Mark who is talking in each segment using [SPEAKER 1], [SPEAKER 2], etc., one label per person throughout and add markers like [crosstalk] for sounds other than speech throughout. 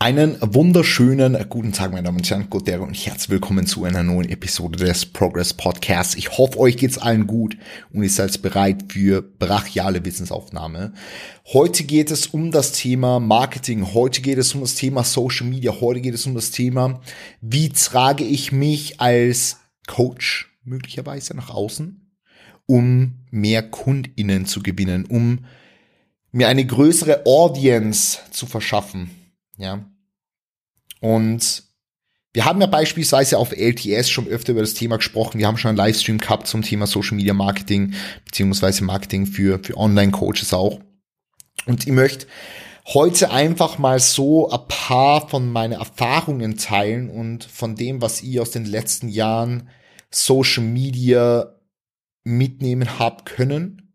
[SPEAKER 1] Einen wunderschönen guten Tag, meine Damen und Herren, Gotero und herzlich willkommen zu einer neuen Episode des Progress Podcasts. Ich hoffe, euch geht's allen gut und ihr seid bereit für brachiale Wissensaufnahme. Heute geht es um das Thema Marketing, heute geht es um das Thema Social Media, heute geht es um das Thema, wie trage ich mich als Coach möglicherweise nach außen, um mehr KundInnen zu gewinnen, um mir eine größere Audience zu verschaffen ja. Und wir haben ja beispielsweise auf LTS schon öfter über das Thema gesprochen. Wir haben schon einen Livestream gehabt zum Thema Social Media Marketing, beziehungsweise Marketing für, für Online-Coaches auch. Und ich möchte heute einfach mal so ein paar von meinen Erfahrungen teilen und von dem, was ich aus den letzten Jahren Social Media mitnehmen habt können.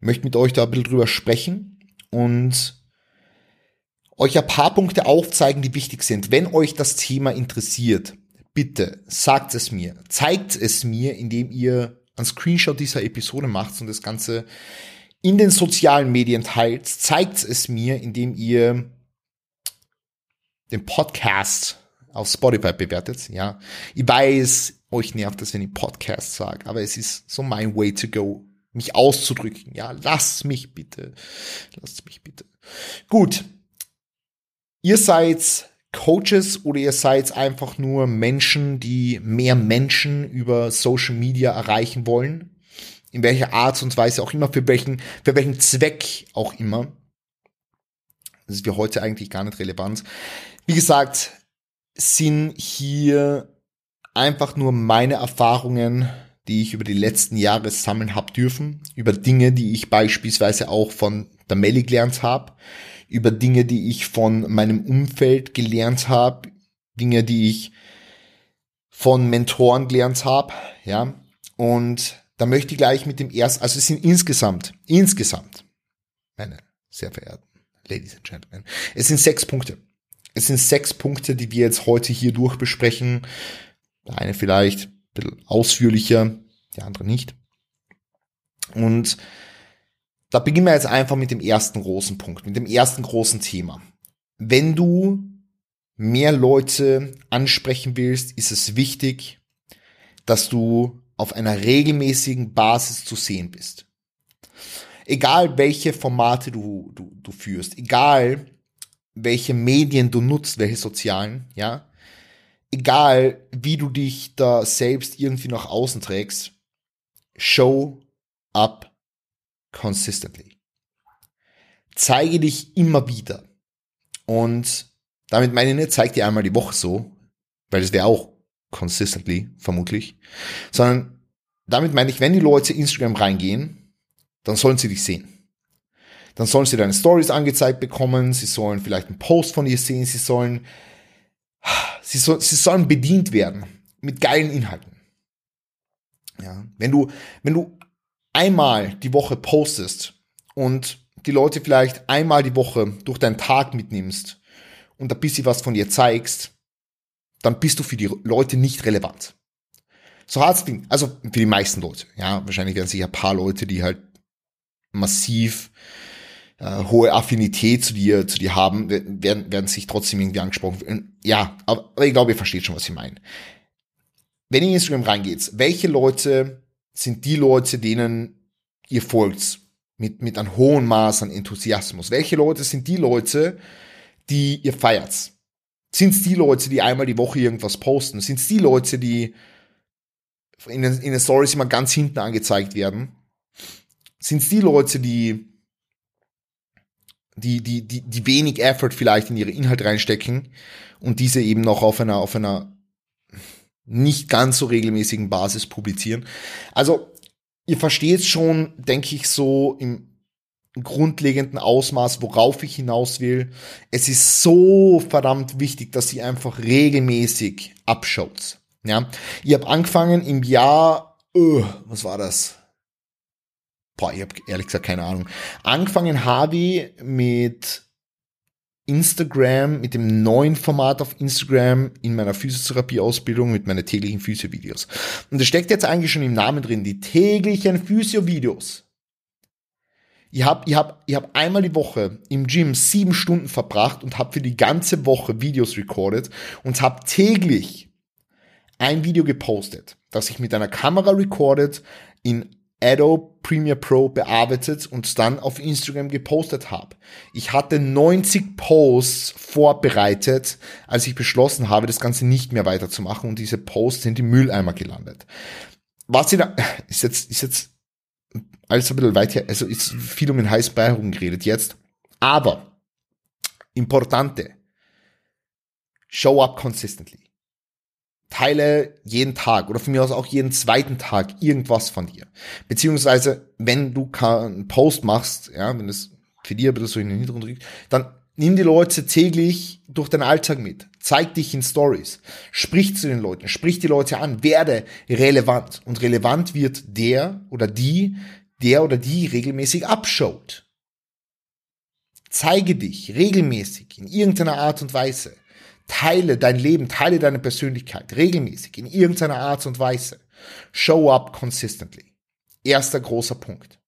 [SPEAKER 1] Ich möchte mit euch da ein bisschen drüber sprechen und euch ein paar Punkte aufzeigen, die wichtig sind. Wenn euch das Thema interessiert, bitte sagt es mir. Zeigt es mir, indem ihr einen Screenshot dieser Episode macht und das Ganze in den sozialen Medien teilt. Zeigt es mir, indem ihr den Podcast auf Spotify bewertet. Ja, ich weiß, euch nervt das, wenn ich Podcast sage, aber es ist so mein way to go, mich auszudrücken. Ja, lasst mich bitte, lasst mich bitte. Gut, Ihr seid Coaches oder ihr seid einfach nur Menschen, die mehr Menschen über Social Media erreichen wollen. In welcher Art und Weise auch immer, für welchen, für welchen Zweck auch immer. Das ist für heute eigentlich gar nicht relevant. Wie gesagt, sind hier einfach nur meine Erfahrungen, die ich über die letzten Jahre sammeln habe dürfen, über Dinge, die ich beispielsweise auch von der Melli gelernt habe, über Dinge, die ich von meinem Umfeld gelernt habe, Dinge, die ich von Mentoren gelernt habe, ja. Und da möchte ich gleich mit dem ersten, also es sind insgesamt, insgesamt, meine sehr verehrten Ladies and Gentlemen, es sind sechs Punkte. Es sind sechs Punkte, die wir jetzt heute hier durchbesprechen. Der eine vielleicht ein bisschen ausführlicher, der andere nicht. Und da beginnen wir jetzt einfach mit dem ersten großen Punkt, mit dem ersten großen Thema. Wenn du mehr Leute ansprechen willst, ist es wichtig, dass du auf einer regelmäßigen Basis zu sehen bist. Egal welche Formate du, du, du führst, egal welche Medien du nutzt, welche sozialen, ja, egal wie du dich da selbst irgendwie nach außen trägst, show up consistently. Zeige dich immer wieder. Und damit meine ich nicht, zeig dir einmal die Woche so, weil das wäre auch consistently, vermutlich, sondern damit meine ich, wenn die Leute Instagram reingehen, dann sollen sie dich sehen. Dann sollen sie deine Stories angezeigt bekommen, sie sollen vielleicht einen Post von dir sehen, sie sollen, sie, soll, sie sollen bedient werden mit geilen Inhalten. Ja, wenn du, wenn du einmal die Woche postest und die Leute vielleicht einmal die Woche durch deinen Tag mitnimmst und ein bisschen was von dir zeigst, dann bist du für die Leute nicht relevant. So hart es klingt, also für die meisten Leute. Ja, wahrscheinlich werden sich ein paar Leute, die halt massiv äh, hohe Affinität zu dir, zu dir haben, werden, werden sich trotzdem irgendwie angesprochen. Ja, aber, ich glaube, ihr versteht schon, was ich meine. Wenn ihr in Instagram reingeht, welche Leute sind die Leute, denen ihr folgt, mit, mit einem hohen Maß an Enthusiasmus? Welche Leute sind die Leute, die ihr feiert? Sind es die Leute, die einmal die Woche irgendwas posten? Sind es die Leute, die in den, in den Stories immer ganz hinten angezeigt werden? Sind es die Leute, die die, die, die, die wenig Effort vielleicht in ihre Inhalte reinstecken und diese eben noch auf einer, auf einer nicht ganz so regelmäßigen Basis publizieren. Also ihr versteht schon, denke ich, so im grundlegenden Ausmaß, worauf ich hinaus will. Es ist so verdammt wichtig, dass ihr einfach regelmäßig abschaut. Ja, ihr habt angefangen im Jahr, uh, was war das? Boah, ich habe ehrlich gesagt keine Ahnung. Angefangen habe ich mit Instagram, mit dem neuen Format auf Instagram in meiner Physiotherapie-Ausbildung mit meinen täglichen Physio-Videos. Und das steckt jetzt eigentlich schon im Namen drin, die täglichen Physio-Videos. Ich habe ich hab, ich hab einmal die Woche im Gym sieben Stunden verbracht und habe für die ganze Woche Videos recorded und habe täglich ein Video gepostet, das ich mit einer Kamera recorded, in Adobe Premiere Pro bearbeitet und dann auf Instagram gepostet habe. Ich hatte 90 Posts vorbereitet, als ich beschlossen habe, das Ganze nicht mehr weiterzumachen und diese Posts sind im Mülleimer gelandet. Was ich da, [laughs] ist jetzt, ist jetzt alles ein bisschen weit her, also ist viel um den heißen Brei geredet jetzt. Aber, importante, show up consistently. Teile jeden Tag oder von mir aus auch jeden zweiten Tag irgendwas von dir. Beziehungsweise, wenn du einen Post machst, ja, wenn es für dich ein bisschen so in den Hintergrund liegt, dann nimm die Leute täglich durch deinen Alltag mit. Zeig dich in Stories. Sprich zu den Leuten. Sprich die Leute an. Werde relevant. Und relevant wird der oder die, der oder die regelmäßig abschaut. Zeige dich regelmäßig in irgendeiner Art und Weise. Teile dein Leben, teile deine Persönlichkeit regelmäßig in irgendeiner Art und Weise. Show up consistently. Erster großer Punkt.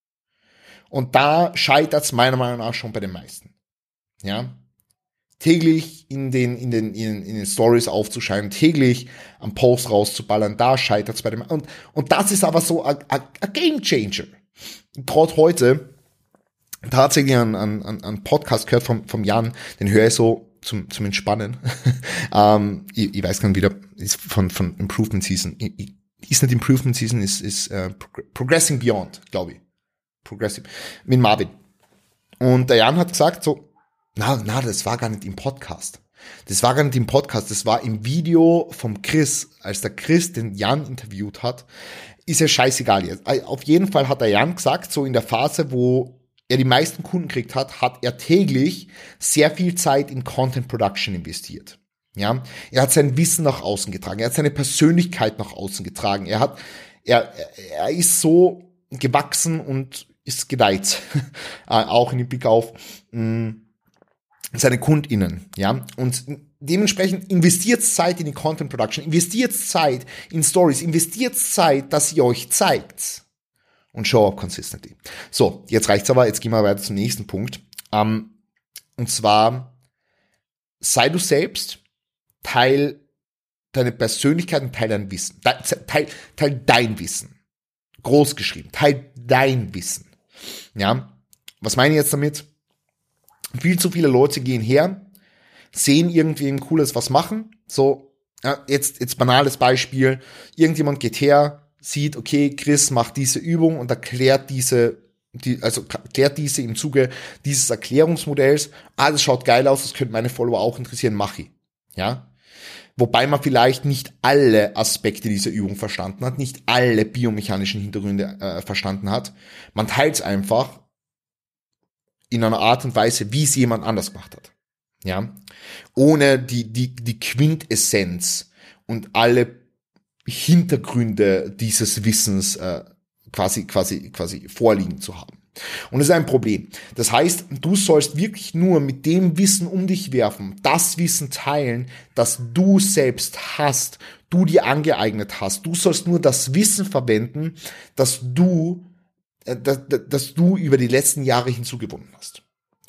[SPEAKER 1] Und da scheitert es meiner Meinung nach schon bei den meisten. Ja. Täglich in den, in den, in, in den Stories aufzuscheinen, täglich am Post rauszuballern, da scheitert es bei dem. Und, und das ist aber so ein Game Changer. Gerade heute tatsächlich an, an, an Podcast gehört vom, vom Jan, den höre ich so zum, zum Entspannen. [laughs] ähm, ich, ich, weiß gar nicht wieder, ist von, von Improvement Season. Ist nicht Improvement Season, ist, ist uh, Progressing Beyond, glaube ich. Progressive. Mit Marvin. Und der Jan hat gesagt so, na, na, das war gar nicht im Podcast. Das war gar nicht im Podcast, das war im Video vom Chris, als der Chris den Jan interviewt hat. Ist ja scheißegal jetzt. Auf jeden Fall hat der Jan gesagt, so in der Phase, wo er die meisten Kunden kriegt hat, hat er täglich sehr viel Zeit in Content Production investiert. Ja, er hat sein Wissen nach außen getragen, er hat seine Persönlichkeit nach außen getragen, er hat, er, er ist so gewachsen und ist gedeiht, [laughs] äh, auch in den Blick auf mh, mm, seine KundInnen, ja, und dementsprechend investiert Zeit in die Content Production, investiert Zeit in Stories, investiert Zeit, dass ihr euch zeigt und show up consistently. So, jetzt reicht's aber, jetzt gehen wir weiter zum nächsten Punkt. Ähm, und zwar, sei du selbst, teil deine Persönlichkeit und teil dein Wissen. Teil, teil dein Wissen. Groß geschrieben. Teil dein Wissen. Ja. Was meine ich jetzt damit? Viel zu viele Leute gehen her, sehen irgendwie ein cooles was machen. So, ja, jetzt, jetzt banales Beispiel. Irgendjemand geht her, sieht, okay, Chris macht diese Übung und erklärt diese, die, also erklärt diese im Zuge dieses Erklärungsmodells, ah, das schaut geil aus, das könnte meine Follower auch interessieren, mach ich. Ja. Wobei man vielleicht nicht alle Aspekte dieser Übung verstanden hat, nicht alle biomechanischen Hintergründe äh, verstanden hat. Man teilt es einfach in einer Art und Weise, wie es jemand anders gemacht hat. Ja. Ohne die, die, die Quintessenz und alle Hintergründe dieses Wissens äh, quasi, quasi, quasi vorliegen zu haben. Und das ist ein Problem. Das heißt, du sollst wirklich nur mit dem Wissen um dich werfen, das Wissen teilen, das du selbst hast, du dir angeeignet hast. Du sollst nur das Wissen verwenden, das du, äh, das, das du über die letzten Jahre hinzugewonnen hast.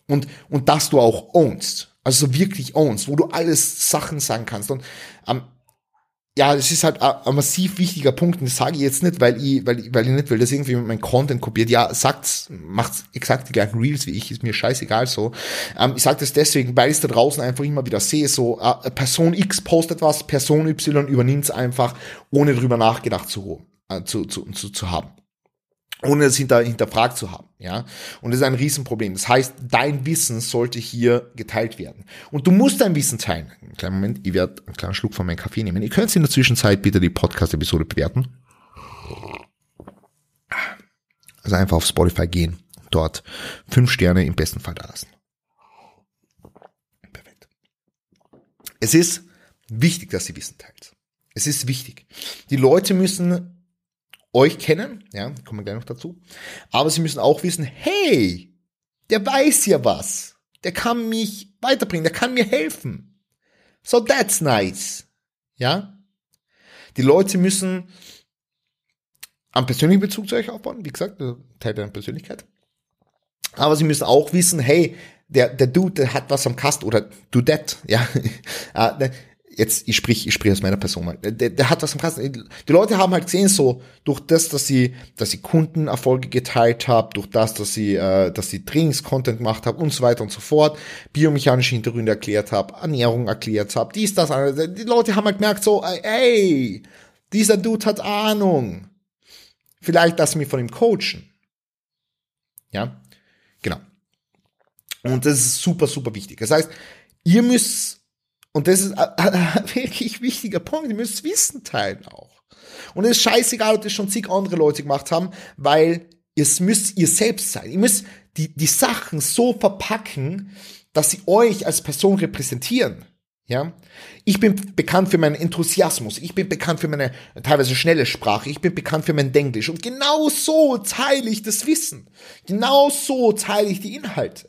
[SPEAKER 1] Und, und das du auch ownst. Also wirklich ownst, wo du alles Sachen sagen kannst. Und am ja, das ist halt ein, massiv wichtiger Punkt und das sage ich jetzt nicht, weil ich, weil, weil ich nicht will, dass irgendwie mein Content kopiert. Ja, sagt's, macht exakt die gleichen Reels wie ich, ist mir scheißegal so. Ähm, ich sage das deswegen, weil ich da draußen einfach immer wieder sehe, so äh, Person X postet was, Person Y übernimmt's einfach, ohne drüber nachgedacht zu, äh, zu, zu, zu, zu haben ohne es hinter, hinterfragt zu haben, ja. Und das ist ein Riesenproblem. Das heißt, dein Wissen sollte hier geteilt werden. Und du musst dein Wissen teilen. Einen kleinen Moment, ich werde einen kleinen Schluck von meinem Kaffee nehmen. Ihr könnt in der Zwischenzeit bitte die Podcast-Episode bewerten. Also einfach auf Spotify gehen, dort fünf Sterne im besten Fall da lassen. Perfekt. Es ist wichtig, dass ihr Wissen teilt. Es ist wichtig. Die Leute müssen euch kennen, ja, kommen wir gleich noch dazu. Aber sie müssen auch wissen, hey, der weiß ja was. Der kann mich weiterbringen, der kann mir helfen. So that's nice. Ja? Die Leute müssen einen persönlichen Bezug zu euch aufbauen, wie gesagt, Teil der Persönlichkeit. Aber sie müssen auch wissen, hey, der, der Dude, der hat was am Kasten oder Dudette, ja, [laughs] äh, jetzt, ich sprich, ich sprich aus meiner Person mal, der, der hat was am Kasten. Die Leute haben halt gesehen, so, durch das, dass sie, dass sie Kundenerfolge geteilt haben, durch das, dass sie, äh, dass sie Trainings-Content gemacht haben und so weiter und so fort, biomechanische Hintergründe erklärt habe, Ernährung erklärt habe, dies, das, die Leute haben halt gemerkt, so, ey, dieser Dude hat Ahnung. Vielleicht lass mich von ihm coachen. Ja, genau. Und das ist super, super wichtig. Das heißt, ihr müsst und das ist ein wirklich wichtiger Punkt. Ihr müsst Wissen teilen auch. Und es ist scheißegal, ob das schon zig andere Leute gemacht haben, weil es müsst ihr selbst sein. Ihr müsst die, die Sachen so verpacken, dass sie euch als Person repräsentieren. Ja, ich bin bekannt für meinen Enthusiasmus. Ich bin bekannt für meine teilweise schnelle Sprache. Ich bin bekannt für mein Denglisch. Und genau so teile ich das Wissen. Genau so teile ich die Inhalte.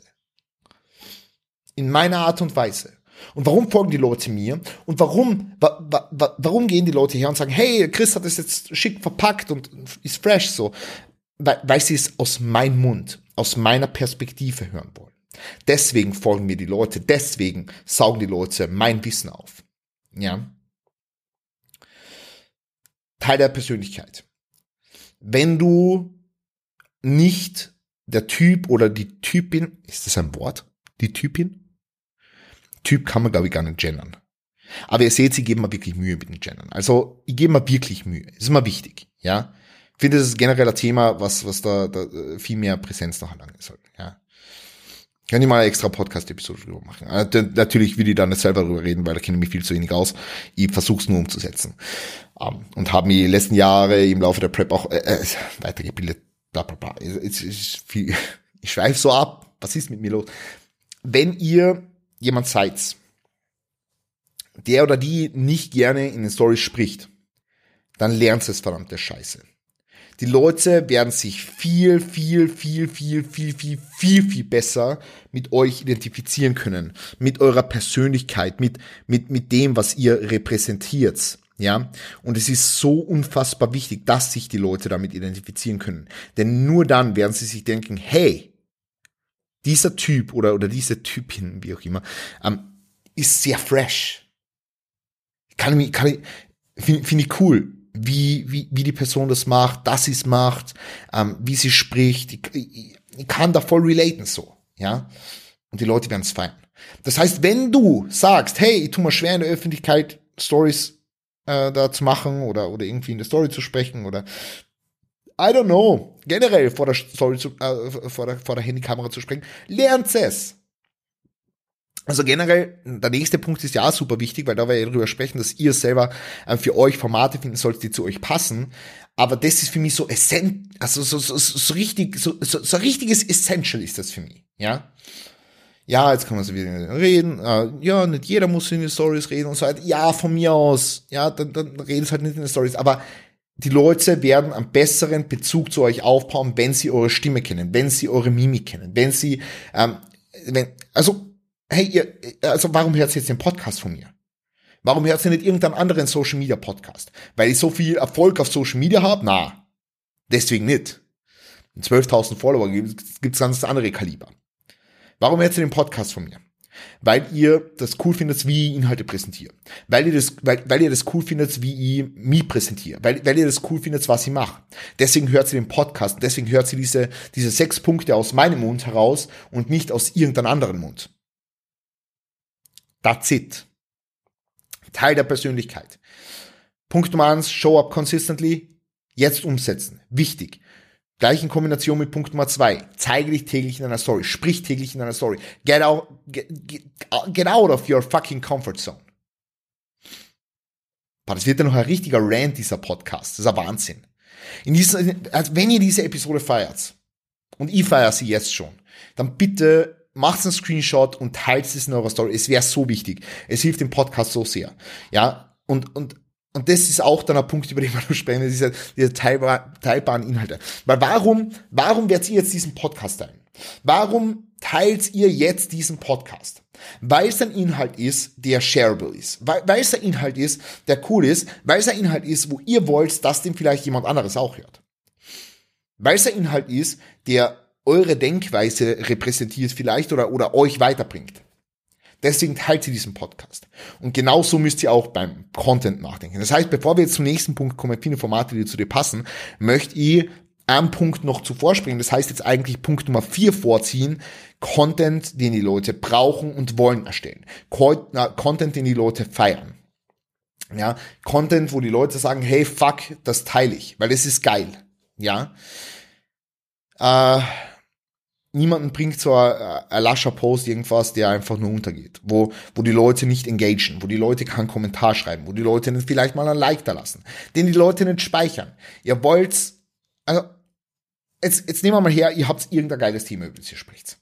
[SPEAKER 1] In meiner Art und Weise. Und warum folgen die Leute mir? Und warum, wa, wa, wa, warum gehen die Leute her und sagen, hey, Chris hat es jetzt schick verpackt und ist fresh so? Weil, weil sie es aus meinem Mund, aus meiner Perspektive hören wollen. Deswegen folgen mir die Leute, deswegen saugen die Leute mein Wissen auf. Ja. Teil der Persönlichkeit. Wenn du nicht der Typ oder die Typin, ist das ein Wort? Die Typin? Typ kann man, glaube ich, gar nicht gendern. Aber ihr seht, sie geben mir wirklich Mühe mit dem Gendern. Also, ich gebe mir wirklich Mühe. Das ist immer wichtig, ja. Ich finde, das ist generell ein Thema, was, was da, da äh, viel mehr Präsenz noch erlangen soll, ja. Kann ich mal eine extra Podcast-Episode drüber machen. Also, natürlich will ich da nicht selber drüber reden, weil da kenne ich mich viel zu wenig aus. Ich versuche es nur umzusetzen. Um, ähm, und habe mich die letzten Jahre im Laufe der Prep auch äh, äh, weitergebildet. Bla bla bla. Es, es, viel, [laughs] ich schweife so ab. Was ist mit mir los? Wenn ihr jemand seid, der oder die nicht gerne in den Stories spricht, dann lernt es verdammte Scheiße. Die Leute werden sich viel, viel, viel, viel, viel, viel, viel, viel besser mit euch identifizieren können. Mit eurer Persönlichkeit, mit, mit, mit dem, was ihr repräsentiert. Ja, und es ist so unfassbar wichtig, dass sich die Leute damit identifizieren können. Denn nur dann werden sie sich denken, hey, dieser Typ oder, oder diese Typin, wie auch immer, ähm, ist sehr fresh. Kann ich, kann ich, finde find ich cool, wie, wie, wie die Person das macht, dass sie es macht, ähm, wie sie spricht. Ich, ich, ich kann da voll relaten so, ja. Und die Leute werden es feiern. Das heißt, wenn du sagst, hey, ich tu mir schwer in der Öffentlichkeit Stories äh, da zu machen oder, oder irgendwie in der Story zu sprechen oder I don't know, generell vor der Story zu, äh, vor der, vor der Handykamera zu sprechen, lernt es. Also generell, der nächste Punkt ist ja super wichtig, weil da wir ja darüber sprechen, dass ihr selber äh, für euch Formate finden sollt, die zu euch passen. Aber das ist für mich so essent, also so, so, so, so richtig, so, so, so richtiges Essential ist das für mich, ja. Ja, jetzt kann man so wieder reden, äh, ja, nicht jeder muss in den Stories reden und so weiter. Ja, von mir aus, ja, dann, dann redet halt nicht in den Stories, aber die Leute werden einen besseren Bezug zu euch aufbauen, wenn sie eure Stimme kennen, wenn sie eure Mimik kennen, wenn sie, ähm, wenn, also, hey, ihr, also warum hört ihr jetzt den Podcast von mir? Warum hört ihr nicht irgendeinen anderen Social Media Podcast? Weil ich so viel Erfolg auf Social Media habe? Na, deswegen nicht. 12.000 Follower gibt es ganz andere Kaliber. Warum hört ihr den Podcast von mir? Weil ihr das cool findet, wie ich Inhalte präsentiere. Weil ihr das, weil, weil ihr das cool findet, wie ich mich präsentiere. Weil, weil ihr das cool findet, was ich mache. Deswegen hört sie den Podcast. Deswegen hört sie diese, diese sechs Punkte aus meinem Mund heraus und nicht aus irgendeinem anderen Mund. That's it. Teil der Persönlichkeit. Punkt Nummer eins, show up consistently. Jetzt umsetzen. Wichtig. Gleich in Kombination mit Punkt Nummer zwei. Zeige dich täglich in einer Story. Sprich täglich in einer Story. Get out, get, get out of your fucking comfort zone. Boah, das wird ja noch ein richtiger Rant, dieser Podcast. Das ist ein Wahnsinn. In dieser, also wenn ihr diese Episode feiert, und ich feiere sie jetzt schon, dann bitte macht einen Screenshot und teilt es in eurer Story. Es wäre so wichtig. Es hilft dem Podcast so sehr. Ja, und, und und das ist auch dann ein Punkt, über den wir noch sprechen, diese, diese teilbaren Inhalte. Weil warum, warum werdet ihr jetzt diesen Podcast teilen? Warum teilt ihr jetzt diesen Podcast? Weil es ein Inhalt ist, der shareable ist. Weil, weil es ein Inhalt ist, der cool ist. Weil es ein Inhalt ist, wo ihr wollt, dass den vielleicht jemand anderes auch hört. Weil es ein Inhalt ist, der eure Denkweise repräsentiert vielleicht oder, oder euch weiterbringt. Deswegen teilt ihr diesen Podcast. Und genauso müsst ihr auch beim Content nachdenken. Das heißt, bevor wir jetzt zum nächsten Punkt kommen, viele Formate, die zu dir passen, möchte ich einen Punkt noch zuvor springen. Das heißt jetzt eigentlich Punkt Nummer vier vorziehen. Content, den die Leute brauchen und wollen erstellen. Content, den die Leute feiern. Ja, Content, wo die Leute sagen, hey, fuck, das teile ich, weil es ist geil. Ja. Äh, niemanden bringt so ein, lascher Post irgendwas, der einfach nur untergeht, wo, wo die Leute nicht engagieren, wo die Leute keinen Kommentar schreiben, wo die Leute nicht vielleicht mal ein Like da lassen, den die Leute nicht speichern. Ihr wollt, also, jetzt, jetzt nehmen wir mal her, ihr habt irgendein geiles Thema, über das ihr spricht.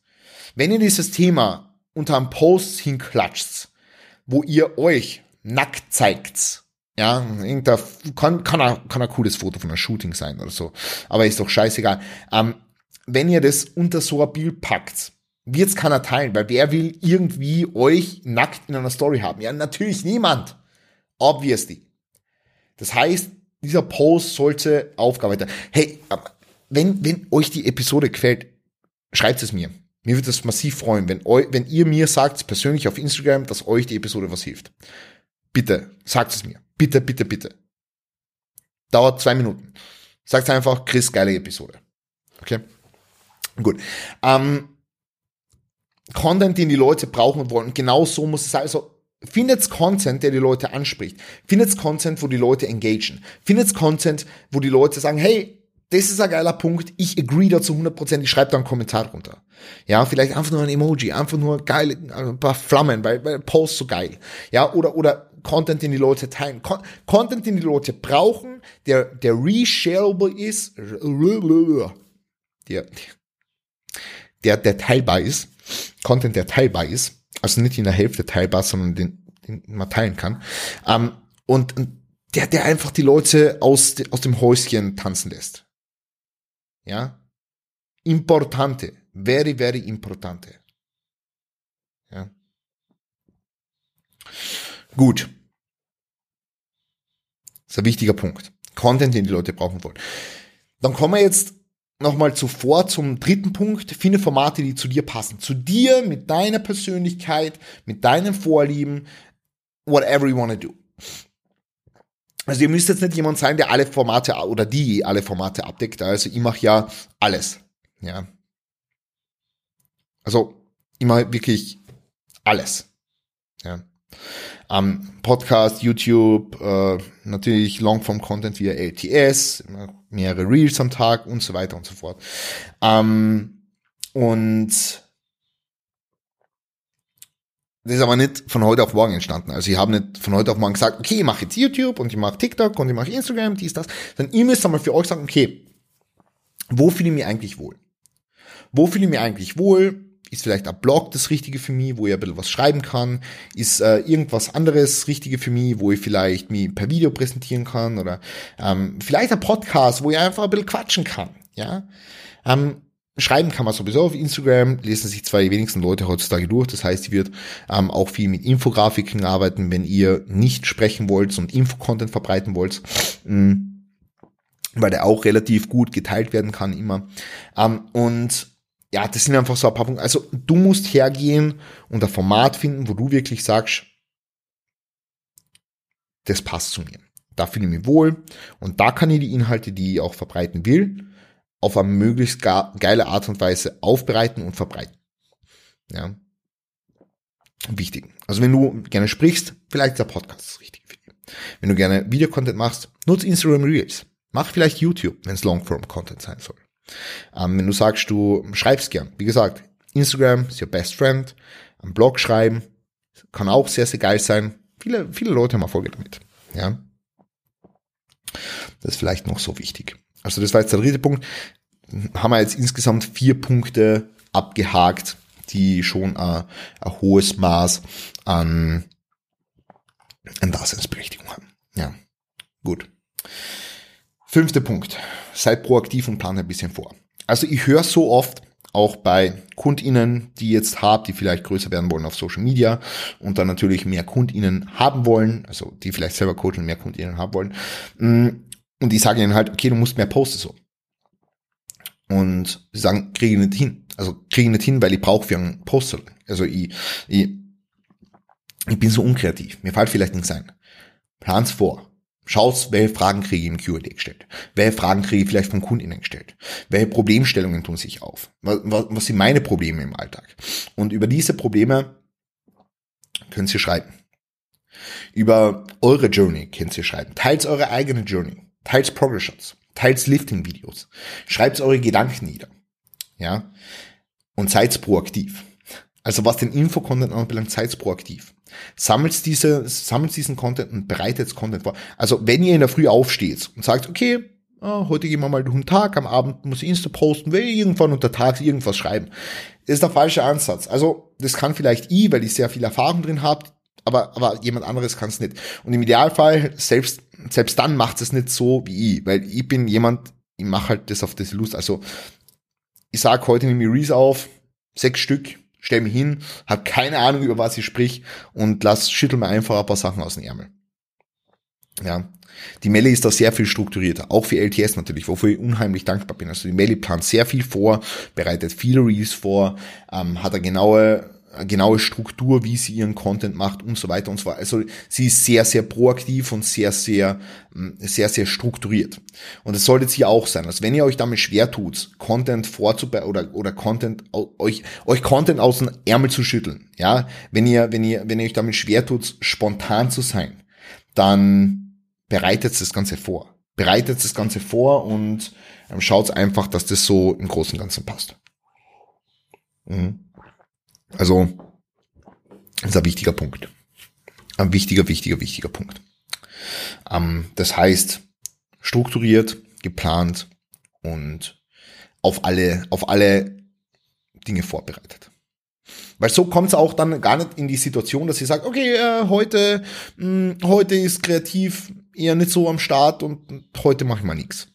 [SPEAKER 1] Wenn ihr dieses Thema unter einem Post hinklatscht, wo ihr euch nackt zeigt, ja, irgendein, kann, kann, ein, kann ein cooles Foto von einem Shooting sein oder so, aber ist doch scheißegal. Ähm, wenn ihr das unter so ein Bild packt, wird's keiner teilen, weil wer will irgendwie euch nackt in einer Story haben? Ja, natürlich niemand. Obviously. Das heißt, dieser Post sollte Aufgabe sein. Hey, wenn, wenn euch die Episode gefällt, schreibt es mir. Mir würde es massiv freuen, wenn, eu, wenn ihr mir sagt, persönlich auf Instagram, dass euch die Episode was hilft. Bitte, sagt es mir. Bitte, bitte, bitte. Dauert zwei Minuten. Sagt einfach, Chris, geile Episode. Okay? Gut. Ähm, Content, den die Leute brauchen und wollen. Genau so muss es sein. Also findet Content, der die Leute anspricht. Findet Content, wo die Leute engagen. Findet Content, wo die Leute sagen, hey, das ist ein geiler Punkt, ich agree dazu 100%, ich schreibe da einen Kommentar runter. Ja, vielleicht einfach nur ein Emoji, einfach nur geil, ein paar Flammen, weil, weil Post so geil. Ja, oder, oder Content, den die Leute teilen. Con Content, den die Leute brauchen, der, der reshareable ist, der, der, der teilbar ist, Content, der teilbar ist, also nicht in der Hälfte teilbar, sondern den, den man teilen kann, ähm, und, der, der einfach die Leute aus, aus dem Häuschen tanzen lässt. Ja? Importante. Very, very importante. Ja. Gut. Das ist ein wichtiger Punkt. Content, den die Leute brauchen wollen. Dann kommen wir jetzt nochmal zuvor zum dritten Punkt. Finde Formate, die zu dir passen. Zu dir, mit deiner Persönlichkeit, mit deinen Vorlieben, whatever you wanna do. Also ihr müsst jetzt nicht jemand sein, der alle Formate oder die alle Formate abdeckt. Also ich mache ja alles. Ja. Also ich mache wirklich alles. Ja. Ähm, Podcast, YouTube, äh, natürlich Longform-Content via LTS, mehrere Reels am Tag und so weiter und so fort. Ähm, und das ist aber nicht von heute auf morgen entstanden. Also ich habe nicht von heute auf morgen gesagt, okay, ich mache jetzt YouTube und ich mache TikTok und ich mache Instagram, dies, das. Dann ihr müsst einmal für euch sagen, okay, wo fühle ich mich eigentlich wohl? Wo fühle ich mich eigentlich wohl? Ist vielleicht ein Blog das Richtige für mich, wo ich ein bisschen was schreiben kann? Ist äh, irgendwas anderes Richtige für mich, wo ich vielleicht mich per Video präsentieren kann? Oder ähm, vielleicht ein Podcast, wo ich einfach ein bisschen quatschen kann. Ja, ähm, Schreiben kann man sowieso auf Instagram, lesen sich zwar die wenigsten Leute heutzutage durch, das heißt, ich wird ähm, auch viel mit Infografiken arbeiten, wenn ihr nicht sprechen wollt und Infocontent verbreiten wollt, mh, mm, weil der auch relativ gut geteilt werden kann immer. Ähm, und ja, das sind einfach so ein paar Punkte. Also du musst hergehen und ein Format finden, wo du wirklich sagst, das passt zu mir. Da fühle ich mich wohl und da kann ich die Inhalte, die ich auch verbreiten will, auf eine möglichst geile Art und Weise aufbereiten und verbreiten. Ja. Wichtig. Also wenn du gerne sprichst, vielleicht ist der Podcast richtig für dich. Wenn du gerne Videocontent machst, nutze Instagram Reels. Mach vielleicht YouTube, wenn es Longform-Content sein soll. Ähm, wenn du sagst, du schreibst gern, wie gesagt, Instagram ist your best friend, am Blog schreiben, kann auch sehr, sehr geil sein. Viele, viele Leute haben Erfolge damit. Ja. Das ist vielleicht noch so wichtig. Also das war jetzt der dritte Punkt. Haben wir jetzt insgesamt vier Punkte abgehakt, die schon ein, ein hohes Maß an, an Daseinsberechtigung haben. Ja, gut. Fünfter Punkt. Seid proaktiv und plant ein bisschen vor. Also ich höre so oft, auch bei KundInnen, die jetzt habt, die vielleicht größer werden wollen auf Social Media und dann natürlich mehr KundInnen haben wollen, also die vielleicht selber coachen mehr KundInnen haben wollen. Mm, und die sagen ihnen halt, okay, du musst mehr posten so. Und sie sagen, kriege ich nicht hin. Also kriege ich nicht hin, weil ich brauche für einen Poster. Also ich, ich, ich bin so unkreativ. Mir fällt vielleicht nichts ein. Plan's vor. Schaut, welche Fragen kriege ich im Q&A gestellt? Welche Fragen kriege ich vielleicht von KundInnen gestellt? Welche Problemstellungen tun sich auf? Was, was, sind meine Probleme im Alltag? Und über diese Probleme könnt ihr schreiben. Über eure Journey könnt ihr schreiben. Teilt eure eigene Journey. Progress Shots. Teilt Lifting-Videos. Schreibt eure Gedanken nieder. Ja. Und seid proaktiv. Also was den Info-Content anbelangt, seid proaktiv. Sammelt diese, sammelt diesen Content und bereitet Content vor. Also wenn ihr in der Früh aufsteht und sagt, okay, oh, heute gehen wir mal durch den Tag, am Abend muss ich Insta posten, will irgendwann unter Tag irgendwas schreiben. Das ist der falsche Ansatz. Also das kann vielleicht ich, weil ich sehr viel Erfahrung drin habe, aber, aber jemand anderes kann es nicht. Und im Idealfall, selbst, selbst dann macht es nicht so wie ich, weil ich bin jemand, ich mache halt das auf das Lust. Also ich sag heute nehme ich Reese auf, sechs Stück, stell mich hin, habe keine Ahnung, über was ich sprich und lass, schüttel mir einfach ein paar Sachen aus dem Ärmel. Ja. Die Melli ist da sehr viel strukturierter, auch für LTS natürlich, wofür ich unheimlich dankbar bin. Also die Melli plant sehr viel vor, bereitet viele Reels vor, ähm, hat eine genaue genaue Struktur, wie sie ihren Content macht und so weiter und so weiter. Also sie ist sehr, sehr proaktiv und sehr, sehr, mm, sehr, sehr strukturiert. Und das sollte sie auch sein. Also wenn ihr euch damit schwer tut, Content vorzubereiten oder, oder Content, euch, euch Content aus dem Ärmel zu schütteln, ja, wenn ihr, wenn ihr, wenn ihr euch damit schwer tut, spontan zu sein, dann bereitet das Ganze vor. Bereitet das Ganze vor und ähm, schaut einfach, dass das so im Großen und Ganzen passt. Mhm. Also, das ist ein wichtiger Punkt. Ein wichtiger, wichtiger, wichtiger Punkt. Ähm, das heißt, strukturiert, geplant und auf alle, auf alle Dinge vorbereitet. Weil so kommt es auch dann gar nicht in die Situation, dass ihr sagt, okay, äh, heute, mh, hm, heute ist kreativ eher nicht so am Start und heute mache ich mal nichts.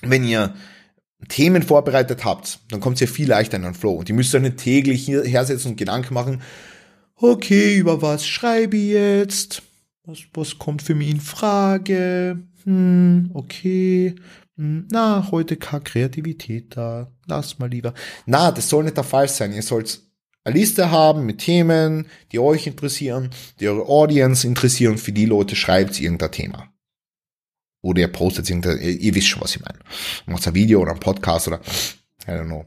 [SPEAKER 1] Wenn ihr Themen vorbereitet habt, dann kommt ja viel leichter in den Flow. Und ihr müsst euch nicht täglich hier hersetzen und Gedanken machen, okay, über was schreibe ich jetzt? Was, was kommt für mich in Frage? Hm, okay. Hm, na, heute keine Kreativität da. Lass mal lieber. Na, das soll nicht der Fall sein. Ihr sollt eine Liste haben mit Themen, die euch interessieren, die eure Audience interessieren. Für die Leute schreibt irgendein Thema. Oder ihr postet irgendein, ihr wisst schon, was ich meine. Macht ein Video oder ein Podcast oder, I don't know.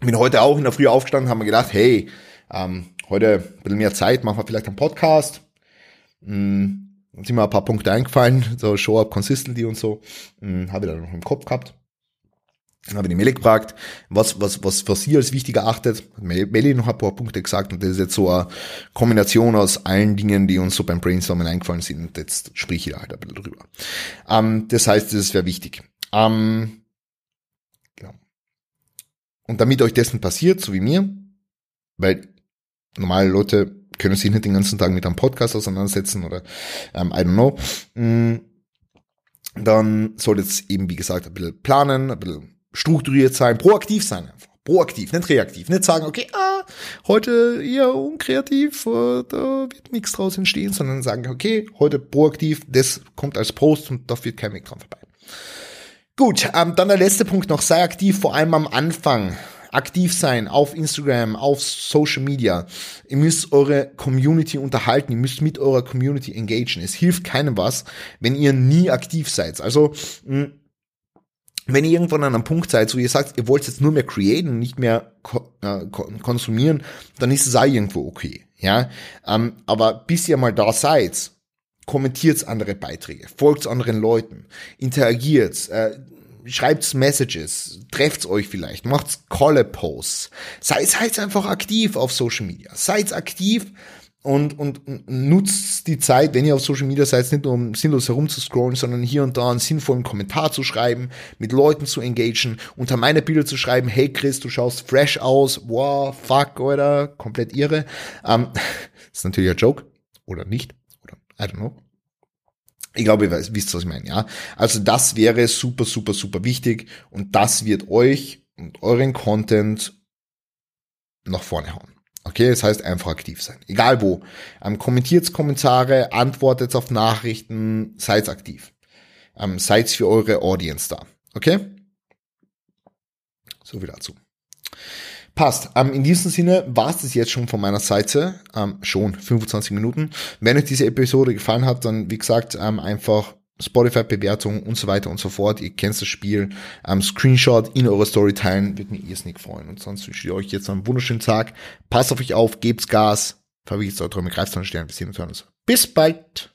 [SPEAKER 1] Bin heute auch in der Früh aufgestanden, haben wir gedacht, hey, ähm, heute ein bisschen mehr Zeit, machen wir vielleicht einen Podcast. Dann sind mir ein paar Punkte eingefallen, so Show Up Consistency und so. Hm, habe ich dann noch im Kopf gehabt. Dann habe ich die Meli gefragt, was, was, was, was sie als wichtig erachtet. Meli noch ein paar Punkte gesagt und das ist jetzt so eine Kombination aus allen Dingen, die uns so beim Brainstorming eingefallen sind und jetzt sprich ich da halt ein bisschen drüber. Ähm, das heißt, das wäre wichtig. Ähm, genau. Und damit euch dessen passiert, so wie mir, weil normale Leute können sich nicht den ganzen Tag mit einem Podcast auseinandersetzen oder ähm, I don't know, mm, dann solltet ihr eben, wie gesagt, ein bisschen planen, ein bisschen strukturiert sein, proaktiv sein einfach. Proaktiv, nicht reaktiv. Nicht sagen, okay, ah, heute eher unkreativ, äh, da wird nichts draus entstehen, sondern sagen, okay, heute proaktiv, das kommt als Post und da wird kein Weg dran vorbei. Gut, ähm, dann der letzte Punkt noch, sei aktiv, vor allem am Anfang. Aktiv sein auf Instagram, auf Social Media. Ihr müsst eure Community unterhalten, ihr müsst mit eurer Community engagen. Es hilft keinem was, wenn ihr nie aktiv seid. Also, mh, wenn ihr irgendwann an einem Punkt seid, wo ihr sagt, ihr wollt jetzt nur mehr createn nicht mehr äh, konsumieren, dann ist es auch irgendwo okay. Ja, ähm, aber bis ihr mal da seid, kommentiert andere Beiträge, folgt anderen Leuten, interagiert, äh, schreibt Messages, trefft euch vielleicht, macht Call-Posts, seid, seid einfach aktiv auf Social Media, seid aktiv und, und, nutzt die Zeit, wenn ihr auf Social Media seid, nicht nur um sinnlos herumzuscrollen, sondern hier und da einen sinnvollen Kommentar zu schreiben, mit Leuten zu engagieren, unter meine Bilder zu schreiben, hey Chris, du schaust fresh aus, wow, fuck, oder komplett irre. Ähm, [laughs] ist natürlich ein Joke, oder nicht, oder I don't know. Ich glaube, ihr wisst, was ich meine, ja. Also das wäre super, super, super wichtig und das wird euch und euren Content nach vorne hauen. Okay, das heißt einfach aktiv sein. Egal wo. Ähm, kommentiert Kommentare, antwortet auf Nachrichten, seid aktiv. Ähm, seid für eure Audience da. Okay? So viel dazu. Passt. Ähm, in diesem Sinne war es das jetzt schon von meiner Seite. Ähm, schon 25 Minuten. Wenn euch diese Episode gefallen hat, dann wie gesagt ähm, einfach Spotify-Bewertung und so weiter und so fort. Ihr kennt das Spiel. Ähm, Screenshot in eure Story teilen, würde mich irrsinnig freuen. Und sonst wünsche ich euch jetzt einen wunderschönen Tag. Passt auf euch auf, gebt's Gas. Verwirrt eure Träume, greift an Stern. Uns. Bis bald.